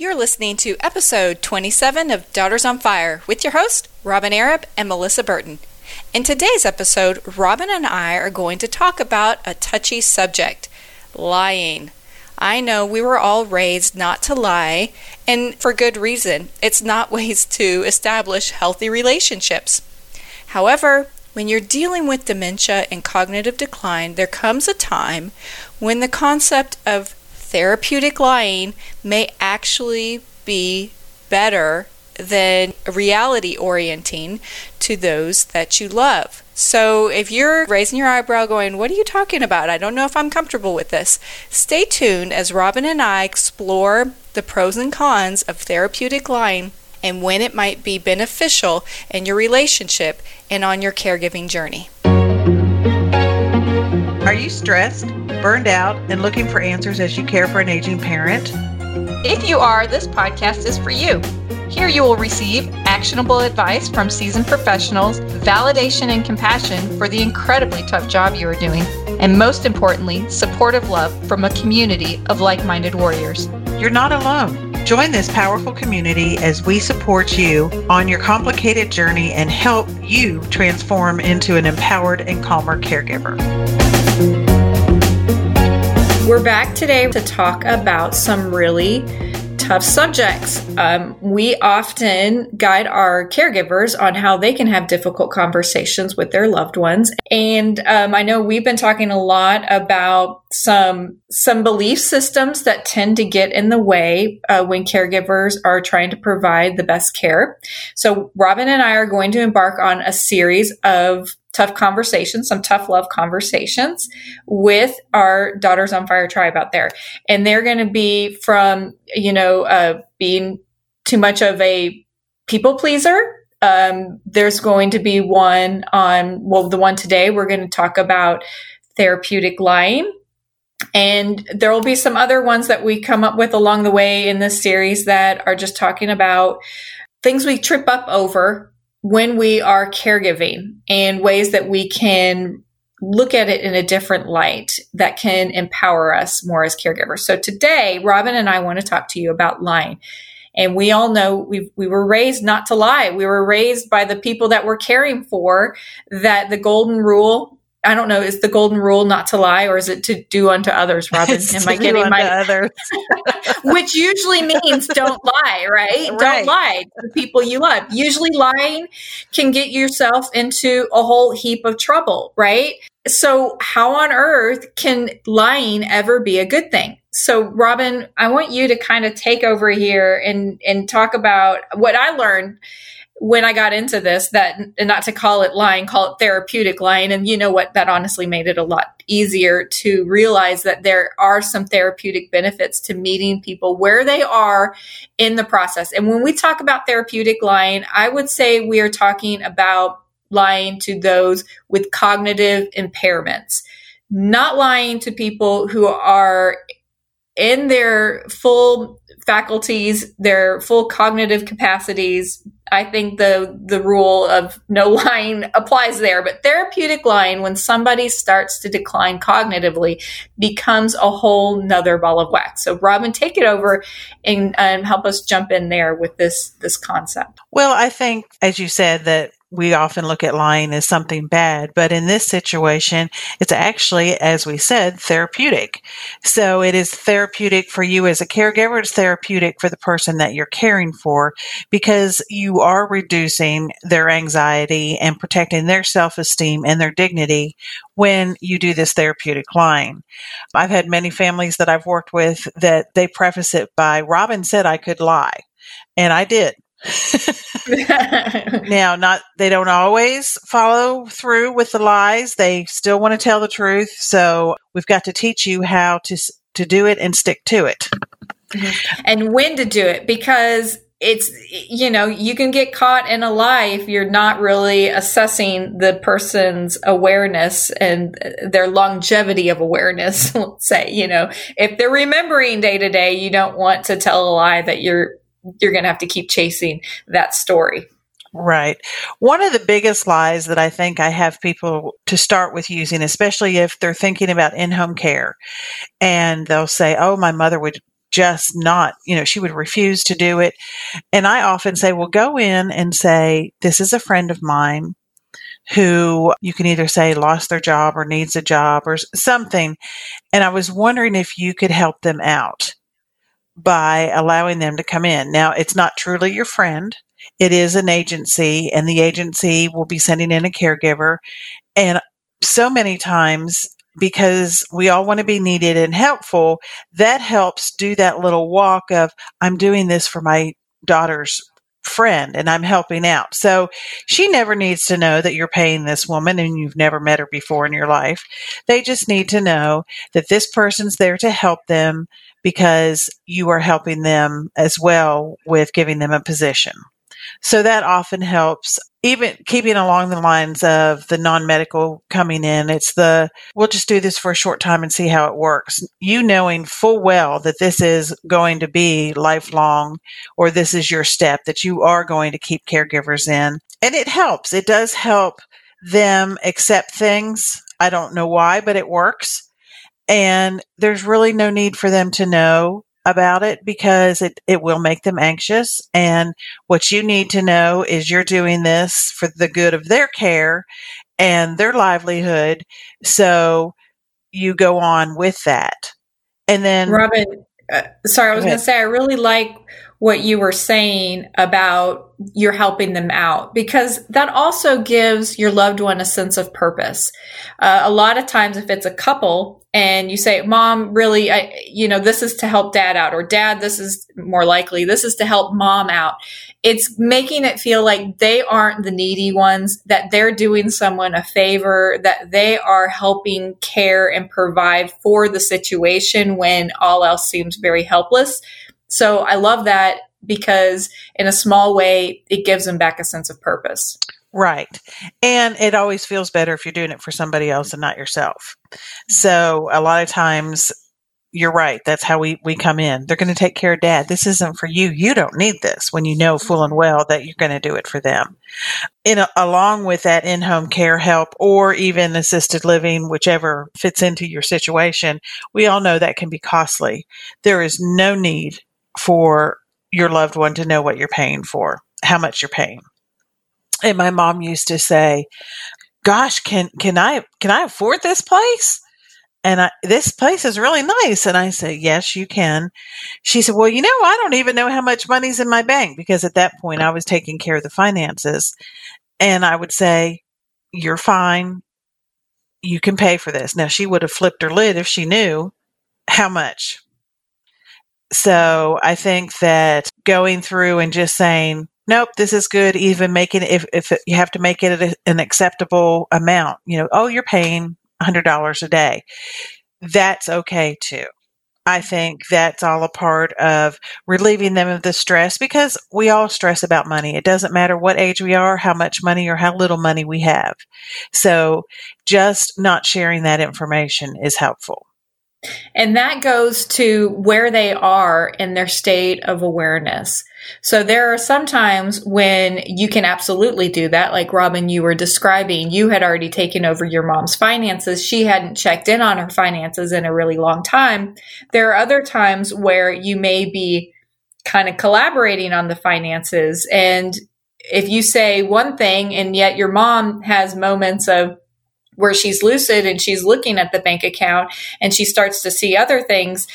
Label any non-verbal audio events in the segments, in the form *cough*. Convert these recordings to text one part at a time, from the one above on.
You're listening to episode 27 of Daughters on Fire with your host, Robyn Arab and Melissa Burton. In today's episode, Robyn and I are going to talk about a touchy subject lying. I know we were all raised not to lie, and for good reason. It's not *laughs* ways to establish healthy relationships. However, when you're dealing with dementia and cognitive decline, there comes a time when the concept of therapeutic lying may actually be better than reality orienting to those that you love. So if you're raising your eyebrow going, What are you talking about? I don't know if I'm comfortable with this. Stay tuned as Robyn and I explore the pros and cons of therapeutic lying and when it might be beneficial in your relationship and on your caregiving journey. Are you stressed, burned out, and looking for answers as you care for an aging parent? If you are, this podcast is for you. Here you will receive actionable advice from seasoned professionals, validation and compassion for the incredibly tough job you are doing, and most importantly, supportive love from a community of like minded warriors. You're not alone. Join this powerful community as we support you on your complicated journey and help you transform into an empowered and calmer caregiver. We're back today to talk about some really tough subjects. Um, we often guide our caregivers on how they can have difficult conversations with their loved ones. And um, I know we've been talking a lot about some some belief systems that tend to get in the way uh, when caregivers are trying to provide the best care. So Robyn and I are going to embark on a series of tough conversations, some tough love conversations with our Daughters on Fire tribe out there. And they're going to be from, you know, uh, being too much of a people pleaser. Um, there's going to be one on, well, the one today, we're going to talk about therapeutic lying. And there will be some other ones that we come up with along the way in this series that are just talking about things we trip up over when we are caregiving and ways that we can look at it in a different light that can empower us more as caregivers. So today, Robyn and I want to talk to you about lying. And we all know we we were raised not to lie. We were raised by the people that we're caring for that the golden rule I don't know, is the golden rule not to lie or is it to do unto others, *laughs* Robyn? It's Am I getting my others? *laughs* which usually means don't lie, right? right? Don't lie to the people you love. Usually lying can get yourself into a whole heap of trouble, right? So how on earth can lying ever be a good thing? So Robyn, I want you to kind of take over here and and talk about what I learned when I got into this that not to call it lying, call it therapeutic lying. And you know what? That honestly made it a lot easier to realize that there are some therapeutic benefits to meeting people where they are in the process. And when we talk about therapeutic lying, I would say we are talking about lying to those with cognitive impairments, not lying to people who are in their full faculties, their full cognitive capacities, I think the the rule of no *laughs* lying applies there. But therapeutic lying, when somebody starts to decline cognitively, becomes a whole nother ball of wax. So, Robyn, take it over and, and help us jump in there with this this concept. Well, I think, as you said, that we often look at lying as something bad, but in this situation, it's actually, as we said, therapeutic. So it is therapeutic for you as a caregiver. It's therapeutic for the person that you're caring for because you are reducing their anxiety and protecting their self-esteem and their dignity when you do this therapeutic lying. I've had many families that I've worked with that they preface it by, Robyn said I could lie. And I did. *laughs* now, not they don't always follow through with the lies. They still want to tell the truth. So we've got to teach you how to to do it and stick to it, mm-hmm. and when to do it because it's you know you can get caught in a lie if you're not really assessing the person's awareness and their longevity of awareness *laughs* let's say you know if they're remembering day to day you don't want to tell a lie that you're you're going to have to keep chasing that story. Right. One of the biggest lies that I think I have people to start with using, especially if they're thinking about in home care, and they'll say, Oh, my mother would just not, you know, she would refuse to do it. And I often say, well, go in and say, this is a friend of mine who you can either say lost their job or needs a job or something. And I was wondering if you could help them out by allowing them to come in. Now, it's not truly your friend. It is an agency and the agency will be sending in a caregiver. And so many times because we all want to be needed and helpful, that helps do that little walk of, I'm doing this for my daughter's friend and I'm helping out. So she never needs to know that you're paying this woman and you've never met her before in your life. They just need to know that this person's there to help them because you are helping them as well with giving them a position. So that often helps even keeping along the lines of the non-medical coming in. It's the, we'll just do this for a short time and see how it works. You knowing full well that this is going to be lifelong or this is your step that you are going to keep caregivers in. And it helps. It does help them accept things. I don't know why, but it works. And there's really no need for them to know about it because it, it will make them anxious. And what you need to know is you're doing this for the good of their care and their livelihood. So you go on with that. And then, Robyn, uh, sorry, I was going to say, I really like what you were saying about you're helping them out because that also gives your loved one a sense of purpose. Uh, a lot of times, if it's a couple and you say, Mom, really, I, you know, this is to help dad out, or Dad, this is more likely, this is to help mom out. It's making it feel like they aren't the needy ones, that they're doing someone a favor, that they are helping care and provide for the situation when all else seems very helpless so I love that because in a small way, it gives them back a sense of purpose. Right. And it always feels better if you're doing it for somebody else and not yourself. So a lot of times you're right. That's how we, we come in. They're going to take care of dad. This isn't for you. You don't need this when you know full and well that you're going to do it for them. In a, along with that in-home care help or even assisted living, whichever fits into your situation, we all know that can be costly. There is no need for your loved one to know what you're paying for, how much you're paying. And my mom used to say, "Gosh, can can I can I afford this place?" And I, this place is really nice. And I said, yes, you can. She said, well, you know, I don't even know how much money's in my bank because at that point I was taking care of the finances. And I would say, you're fine. You can pay for this. Now she would have flipped her lid if she knew how much so I think that going through and just saying, nope, this is good, even making it, if, if you have to make it an acceptable amount, you know, oh, you're paying $100 a day. That's okay too. I think that's all a part of relieving them of the stress because we all stress about money. It doesn't matter what age we are, how much money or how little money we have. So just not sharing that information is helpful. And that goes to where they are in their state of awareness. So there are some times when you can absolutely do that. Like Robyn, you were describing, you had already taken over your mom's finances. She hadn't checked in on her finances in a really long time. There are other times where you may be kind of collaborating on the finances. And if you say one thing and yet your mom has moments of, where she's lucid and she's looking at the bank account and she starts to see other things,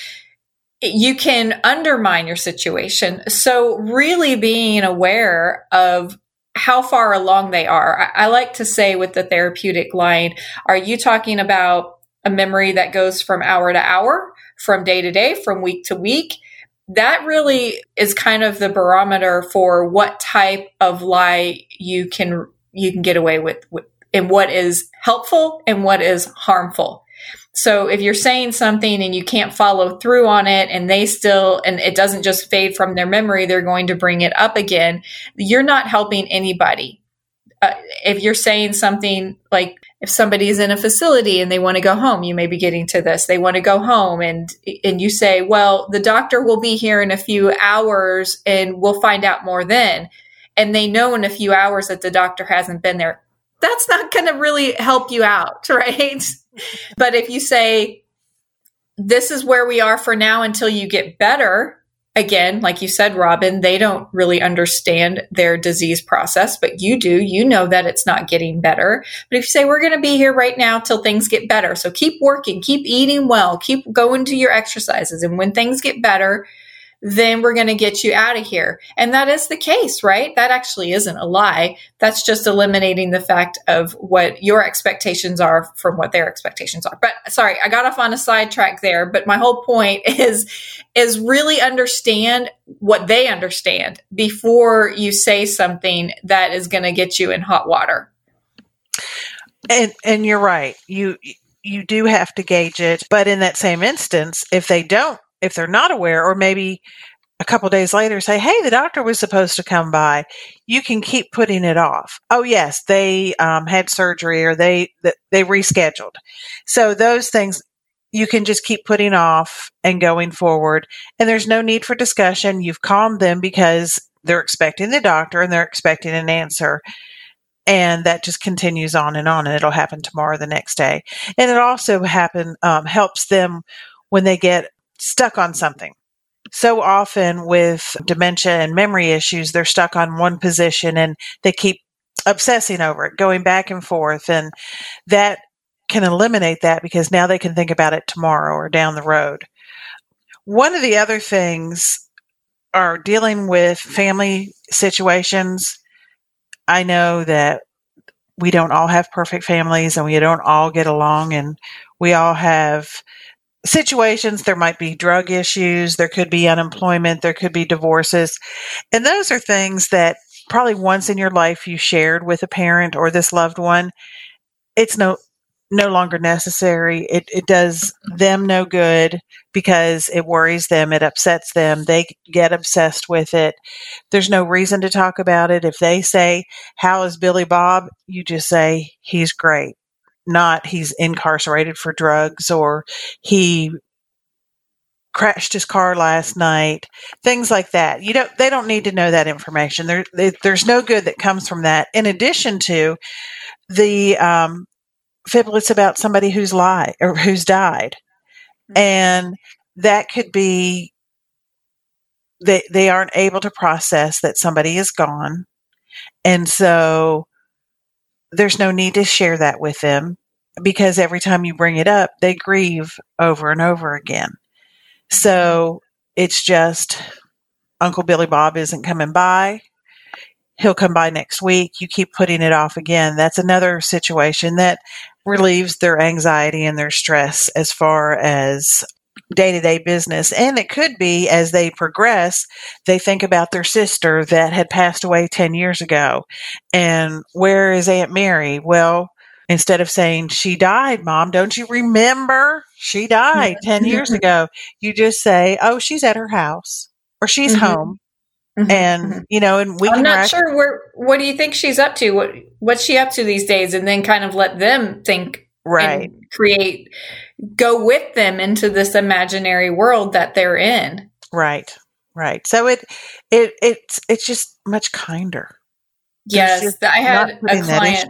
you can undermine your situation. So, really being aware of how far along they are. I, I, like to say with the therapeutic line, are you talking about a memory that goes from hour to hour, from day to day, from week to week? That really is kind of the barometer for what type of lie you can you can get away with, with and what is helpful and what is harmful. So if you're saying something and you can't follow through on it and they still, and it doesn't just fade from their memory, they're going to bring it up again, you're not helping anybody. Uh, if you're saying something like if somebody's in a facility and they want to go home, you may be getting to this. They want to go home and and you say, "Well, the doctor will be here in a few hours and we'll find out more then." And they know in a few hours that the doctor hasn't been there that's not going to really help you out, *laughs* right? but if you say, this is where we are for now until you get better again, like you said, Robyn, they don't really understand their disease process, but you do. You know that it's not getting better. But if you say, we're going to be here right now till things get better. So keep working, keep eating well, keep going to your exercises. And when things get better, then we're going to get you out of here. And that is the case, right? That actually isn't a lie. That's just eliminating the fact of what your expectations are from what their expectations are. But sorry, I got off on a sidetrack there, but my whole point *laughs* is is really understand what they understand before you say something that is going to get you in hot water. And and you're right. You you do have to gauge it, but in that same instance, if they don't if they're not aware, or maybe a couple days later say, Hey, the doctor was supposed to come by. You can keep putting it off. Oh, yes, they um, had surgery or they, they rescheduled. So those things you can just keep putting off and going forward. And there's no need for discussion. You've calmed them because they're expecting the doctor and they're expecting an answer. And that just continues on and on, and it'll happen tomorrow, the next day. And it also happen um, helps them when they get stuck on something. So often with dementia and memory issues, they're stuck on one position and they keep obsessing over it, going back and forth. And that can eliminate that because now they can think about it tomorrow or down the road. One of the other things are dealing with family situations. I know that we don't all have perfect families and we don't all get along and we all have situations. There might be drug issues, there could be unemployment, there could be divorces. And those are things that probably once in your life you shared with a parent or this loved one. It's no no longer necessary. It, it does them no good because it worries them, it upsets them. They get obsessed with it. There's no reason to talk about it. If they say, How is Billy Bob? You just say, He's great not he's incarcerated for drugs or he crashed his car last night things like that. You don't they don't need to know that information. There they, there's no good that comes from that. In addition to the um, fiblets about somebody who's lied or who's died. Mm-hmm. and that could be they they aren't able to process that somebody is gone. And so there's no need to share that with them because every time you bring it up, they grieve over and over again. So it's just Uncle Billy Bob isn't coming by. He'll come by next week. You keep putting it off again. That's another situation that relieves their anxiety and their stress as far as day to day business. And it could be as they progress, they think about their sister that had passed away 10 years ago. And where is Aunt Mary? Well, instead of saying, She died, mom, don't you remember? She died 10 years ago. You just say, Oh, she's at her house or she's mm-hmm. home. Mm-hmm. And mm-hmm. you know, and we. I'm not sure where. What do you think she's up to? What What's she up to these days? And then kind of let them think, right? create go with them into this imaginary world that they're in. Right. Right. So it it it's it's just much kinder. Yes, I had a client.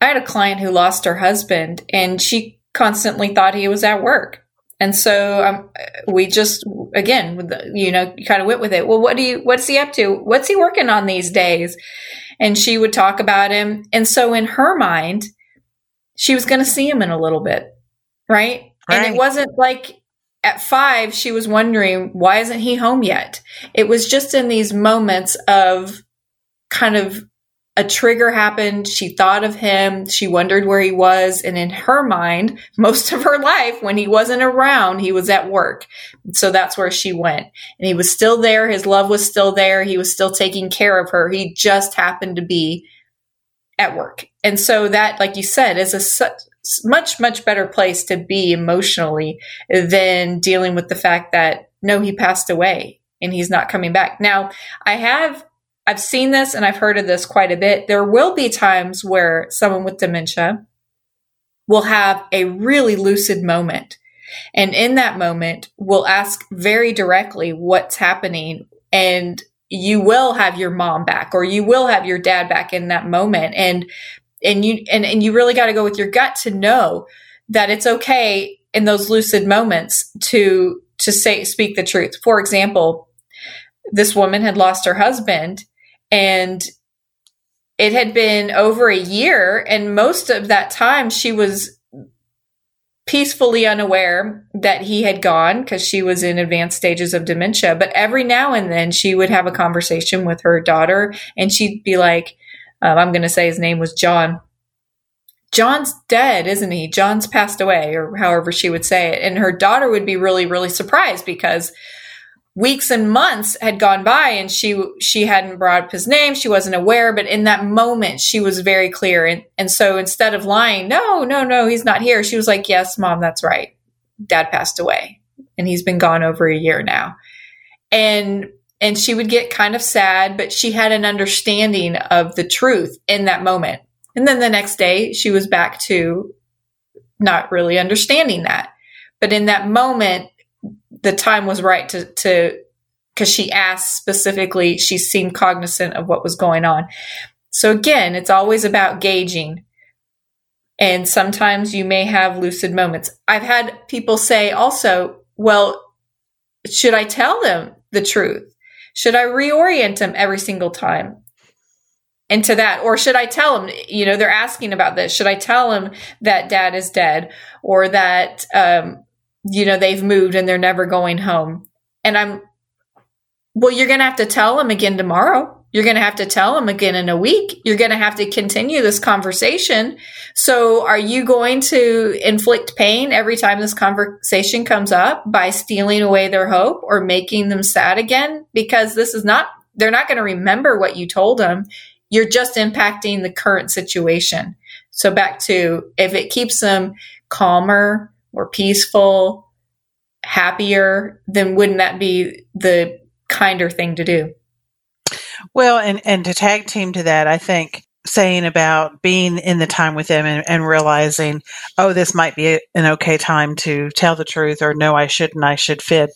I had a client who lost her husband and she constantly thought he was at work. And so um, we just, again, you know, kind of went with it. Well, what do you, what's he up to? What's he working on these days? And she would talk about him. And so in her mind, she was going to see him in a little bit. Right? right? And it wasn't like at five, she was wondering, why isn't he home yet? It was just in these moments of kind of a trigger happened. She thought of him. She wondered where he was. And in her mind, *laughs* most of her life, when he wasn't around, he was at work. So that's where she went. And he was still there. His love was still there. He was still taking care of her. He just happened to be at work. And so that, like you said, is a much, much better place to be emotionally than dealing with the fact that no, he passed away and he's not coming back. Now, I have, I've seen this and I've heard of this quite a bit. There will be times where someone with dementia will have a really lucid moment. And in that moment, will ask very directly what's happening and you will have your mom back or you will have your dad back in that moment and and you and, and you really got to go with your gut to know that it's okay in those lucid moments to to say speak the truth. For example, this woman had lost her husband and it had been over a year and most of that time she was peacefully unaware that he had gone because she was in advanced stages of dementia. But every now and then she would have a conversation with her daughter and she'd be like um, i'm going to say his name was john. John's dead isn't he? John's passed away or however she would say it. And her daughter would be really really surprised because weeks and months had gone by and she she hadn't brought up his name. She wasn't aware but in that moment she was very clear. And, and so instead of lying no no no he's not here she was like yes mom that's right. Dad passed away and he's been gone over a year now. And and she would get kind of sad but she had an understanding of the truth in that moment. And then the next day she was back to not really understanding that. But in that moment the time was right to to because she asked specifically she seemed cognizant of what was going on. So again it's always about gauging. And sometimes you may have lucid moments. I've had people say also well should i tell them the truth? Should i reorient them every single time into that? Or should i tell them you know they're asking about this. Should i tell them that dad is dead or that um, you know, they've moved and they're never going home. And I'm, well, you're going to have to tell them again tomorrow. You're going to have to tell them again in a week. You're going to have to continue this conversation. So are you going to inflict pain every time this conversation comes up by stealing away their hope or making them sad again? Because this is not, they're not going to remember what you told them. You're just impacting the current situation. So back to if it keeps them calmer, more peaceful, happier, then wouldn't that be the kinder thing to do? Well, and, and to tag team to that, I think saying about being in the time with them and, and realizing, oh, this might be an okay time to tell the truth, or no, I shouldn't, I should fit.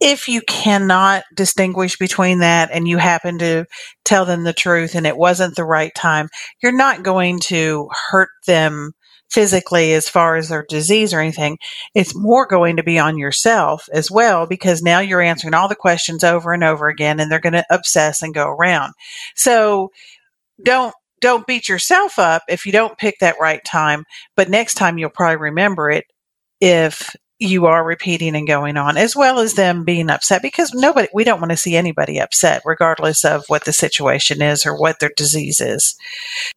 If you cannot distinguish between that and you happen to tell them the truth and it wasn't the right time, you're not going to hurt them physically as far as their disease or anything. It's more going to be on yourself as well because now you're answering all the questions over and over again and they're going to obsess and go around. So don't don't beat yourself up if you don't pick that right time, but next time you'll probably remember it if you are repeating and going on, as well as them being upset because nobody, we don't want to see anybody upset, regardless of what the situation is or what their disease is.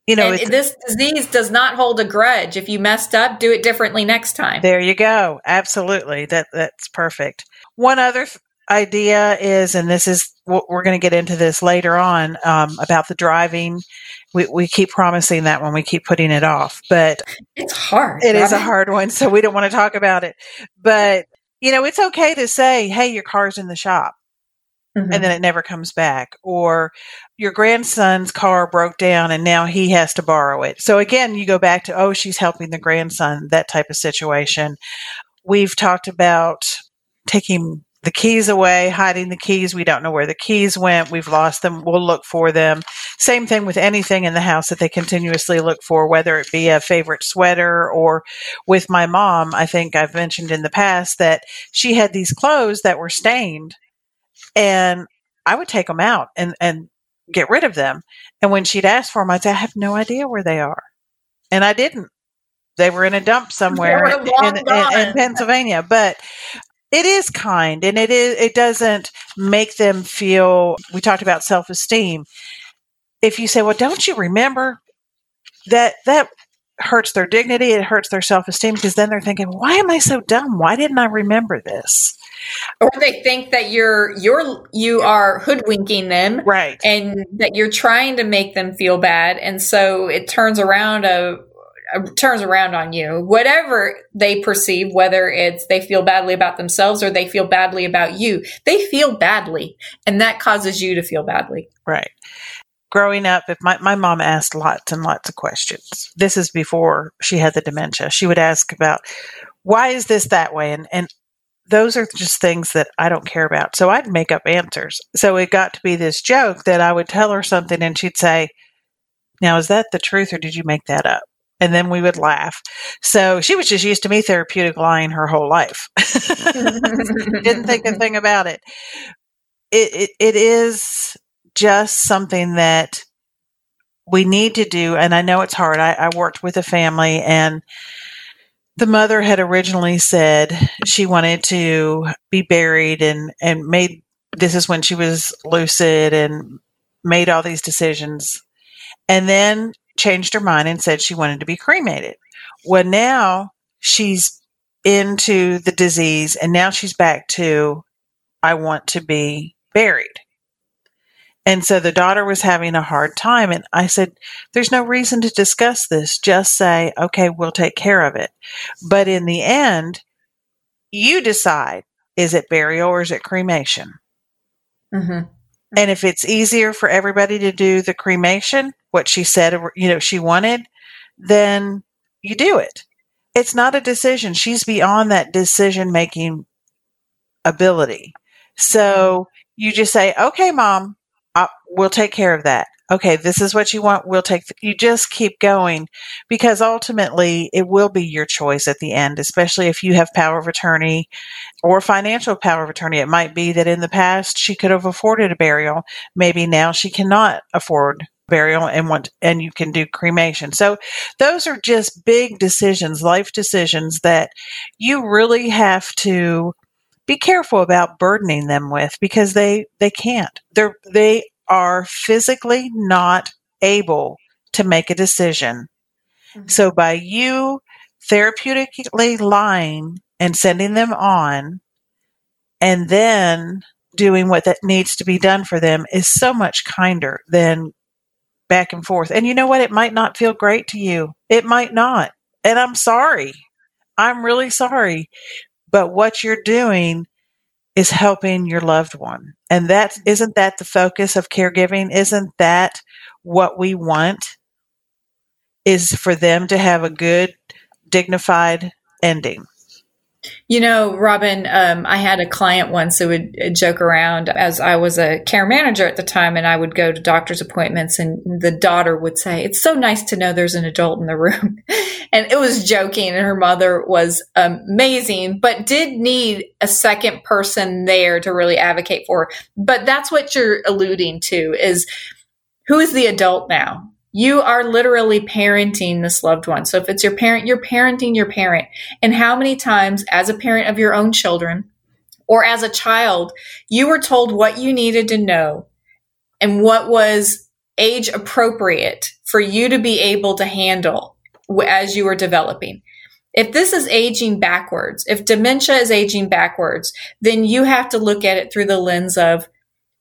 You know, this disease does not hold a grudge. If you messed up, do it differently next time. There you go. Absolutely. That that's perfect. One other th- idea is, and this is what we're going to get into this later on um, about the driving we, we keep promising that when we keep putting it off, but it's hard. It is a hard one. So we don't want to talk about it, but you know, it's okay to say, Hey, your car's in the shop. Mm-hmm. And then it never comes back. Or your grandson's car broke down and now he has to borrow it. So again, you go back to, oh, she's helping the grandson, that type of situation. We've talked about taking the keys away, hiding the keys. We don't know where the keys went. We've lost them. We'll look for them. Same thing with anything in the house that they continuously look for, whether it be a favorite sweater or with my mom. I think I've mentioned in the past that she had these clothes that were stained and I would take them out and, and get rid of them. And when she'd ask for them, I'd say, I have no idea where they are. And I didn't. They were in a dump somewhere in, in, in, Pennsylvania. But it is kind and it is it doesn't make them feel we talked about self-esteem. If you say well don't you remember that that hurts their dignity it hurts their self-esteem because then they're thinking why am i so dumb? Why didn't i remember this? Or they think that you're you're you are hoodwinking them right. and that you're trying to make them feel bad and so it turns around a Uh, turns around on you. Whatever they perceive, whether it's they feel badly about themselves or they feel badly about you, they feel badly. And that causes you to feel badly. Right. Growing up, if my, my mom asked lots and lots of questions, this is before she had the dementia. She would ask about why is this that way? And, and those are just things that I don't care about. So I'd make up answers. So it got to be this joke that I would tell her something and she'd say, Now, is that the truth or did you make that up? And then we would laugh. So she was just used to me therapeutic lying her whole life. *laughs* Didn't think a thing about it. It, it. it is just something that we need to do. And I know it's hard. I, I worked with a family and the mother had originally said she wanted to be buried and, and made this is when she was lucid and made all these decisions. And then changed her mind and said she wanted to be cremated. Well, now she's into the disease and now she's back to, I want to be buried. And so the daughter was having a hard time. And I said, There's no reason to discuss this. Just say, Okay, we'll take care of it. But in the end, you decide is it burial or is it cremation? Mm-hmm. And if it's easier for everybody to do the cremation, what she said, you know, she wanted, then you do it. It's not a decision. She's beyond that decision making ability. So you just say, okay, mom, I, we'll take care of that. Okay, this is what you want. We'll take, th-. you just keep going because ultimately it will be your choice at the end, especially if you have power of attorney or financial power of attorney. It might be that in the past she could have afforded a burial. Maybe now she cannot afford burial and want and you can do cremation. So those are just big decisions, life decisions that you really have to be careful about burdening them with because they they can't. They're they are physically not able to make a decision. Mm-hmm. So by you therapeutically lying and sending them on and then doing what that needs to be done for them is so much kinder than back and forth. And you know what? It might not feel great to you. It might not. And I'm sorry. I'm really sorry. But what you're doing is helping your loved one. And that mm-hmm. isn't that the focus of caregiving? Isn't that what we want? Is for them to have a good, dignified ending. You know, Robyn, um, I had a client once who would uh, joke around as I was a care manager at the time, and I would go to doctor's appointments, and the daughter would say, It's so nice to know there's an adult in the room. *laughs* and it was joking, and her mother was amazing, but did need a second person there to really advocate for. But that's what you're alluding to is who is the adult now? You are literally parenting this loved one. So if it's your parent, you're parenting your parent. And how many times, as a parent of your own children or as a child, you were told what you needed to know and what was age appropriate for you to be able to handle as you were developing. If this is aging backwards, if dementia is aging backwards, then you have to look at it through the lens of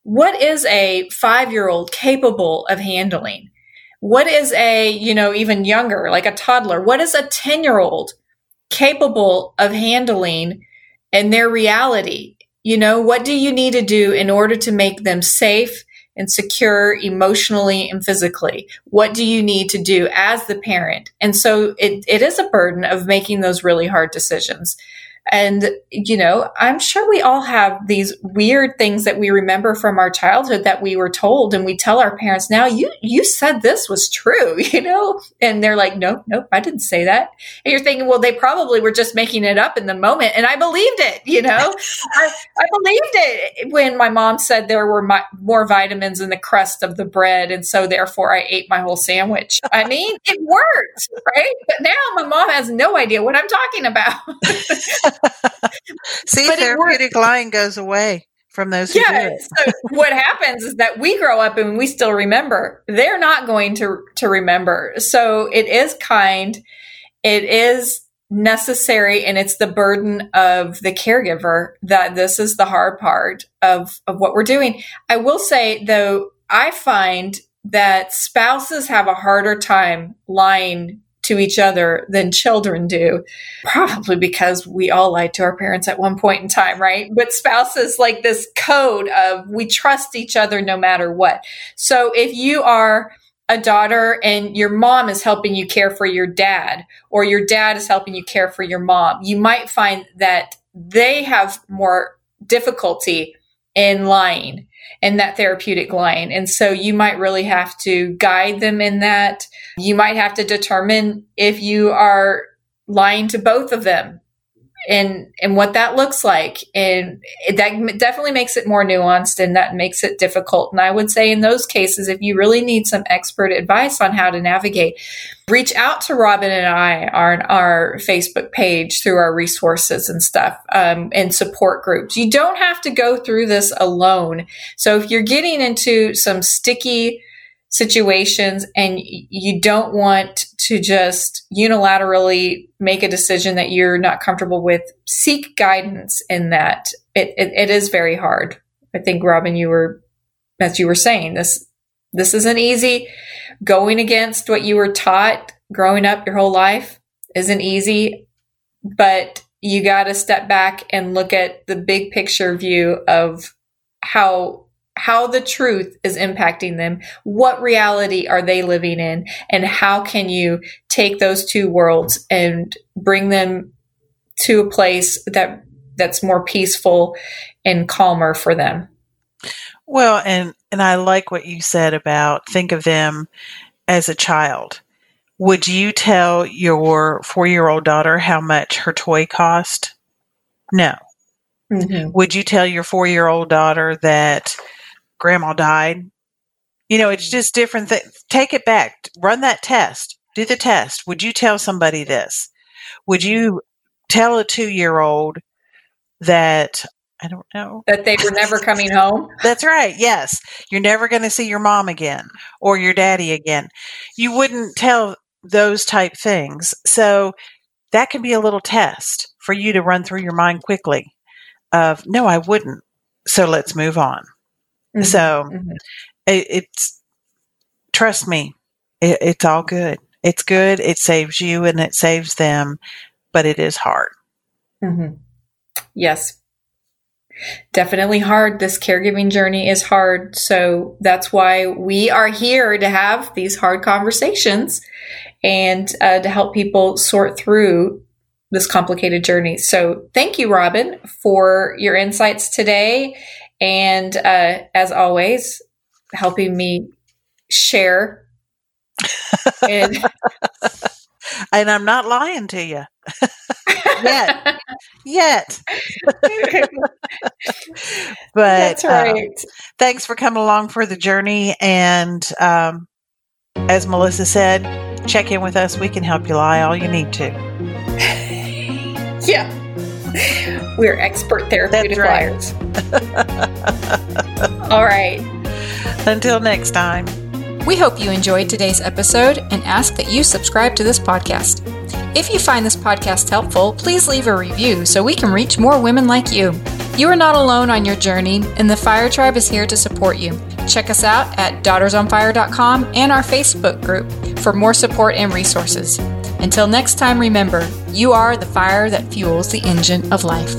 what is a five year old capable of handling? What is a, you know, even younger, like a toddler? What is a 10 year old capable of handling in their reality? You know, what do you need to do in order to make them safe and secure emotionally and physically? What do you need to do as the parent? And so it, it is a burden of making those really hard decisions. And, you know, I'm sure we all have these weird things that we remember from our childhood that we were told and we tell our parents now, you, you said this was true, *laughs* you know? And they're like, nope, nope, I didn't say that. And you're thinking, well, they probably were just making it up in the moment. And I believed it, you know? *laughs* I, I believed it when my mom said there were my, more vitamins in the crust of the bread. And so therefore I ate my whole sandwich. I mean, it worked, right? But now my mom has no idea what I'm talking about. *laughs* *laughs* See, but therapeutic lying goes away from those who yeah, so what happens is that we grow up and we still remember. They're not going to to remember. So it is kind. It is necessary and it's the burden of the caregiver that this is the hard part of of what we're doing. I will say though I find that spouses have a harder time lying to each other than children do. Probably because we all lied to our parents at one point in time, right? But spouses like this code of we trust each other no matter what. So if you are a daughter and your mom is helping you care for your dad, or your dad is helping you care for your mom, you might find that they have more difficulty in lying in that therapeutic line. And so you might really have to guide them in that. You might have to determine if you are lying to both of them and and what that looks like. And that definitely makes it more nuanced and that makes it difficult. And i would say in those cases if you really need some expert advice on how to navigate reach out to robyn and i on our facebook page through our resources and stuff um, and support groups. You don't have to go through this alone. So if you're getting into some sticky situations and you don't want to just unilaterally make a decision that you're not comfortable with, seek guidance in that. It, it, it is very hard. I think Robyn, you were, as you were saying, this, this isn't easy. Going against what you were taught growing up your whole life isn't easy, but you got to step back and look at the big picture view of how how the truth is impacting them. What reality are they living in? And how can you take those two worlds and bring them to a place that that's more peaceful and calmer for them? Well, and and I like what you said about think of them as a child. Would you tell your 4-year-old daughter how much her toy cost? No. Mm-hmm. Would you tell your 4-year-old daughter that grandma died. You know, it's mm. just different. Th- take it back. Run that test. Do the test. Would you tell somebody this? Would you tell a two year old that I don't know. That they were never coming home? That's right. Yes. You're never going to see your mom again or your daddy again. You wouldn't tell those type things. So that can be a little test for you to run through your mind quickly of, no, I wouldn't. So let's move on. Mm-hmm. So mm-hmm. It, it's, trust me, it, it's all good. It's good. It saves you and it saves them, but it is hard. Mm-hmm. Yes. Definitely hard. This caregiving journey is hard. So that's why we are here to have these hard conversations and uh, to help people sort through this complicated journey. So thank you, Robyn, for your insights today and uh, as always, helping me share. *laughs* and, and I'm not lying to you yet, yet. *laughs* but that's uh, right. Uh, thanks for coming along for the journey, and um, as Melissa said, check in with us. We can help you lie all you need to. *laughs* yeah. We're expert therapeutic right. liars. *laughs* All right. Until next time. We hope you enjoyed today's episode and ask that you subscribe to this podcast. If you find this podcast helpful, please leave a review so we can reach more women like you. You are not alone on your journey, and the Fire Tribe is here to support you. Check us out at daughtersonfire.com and our Facebook group for more support and resources. Until next time, remember, you are the fire that fuels the engine of life.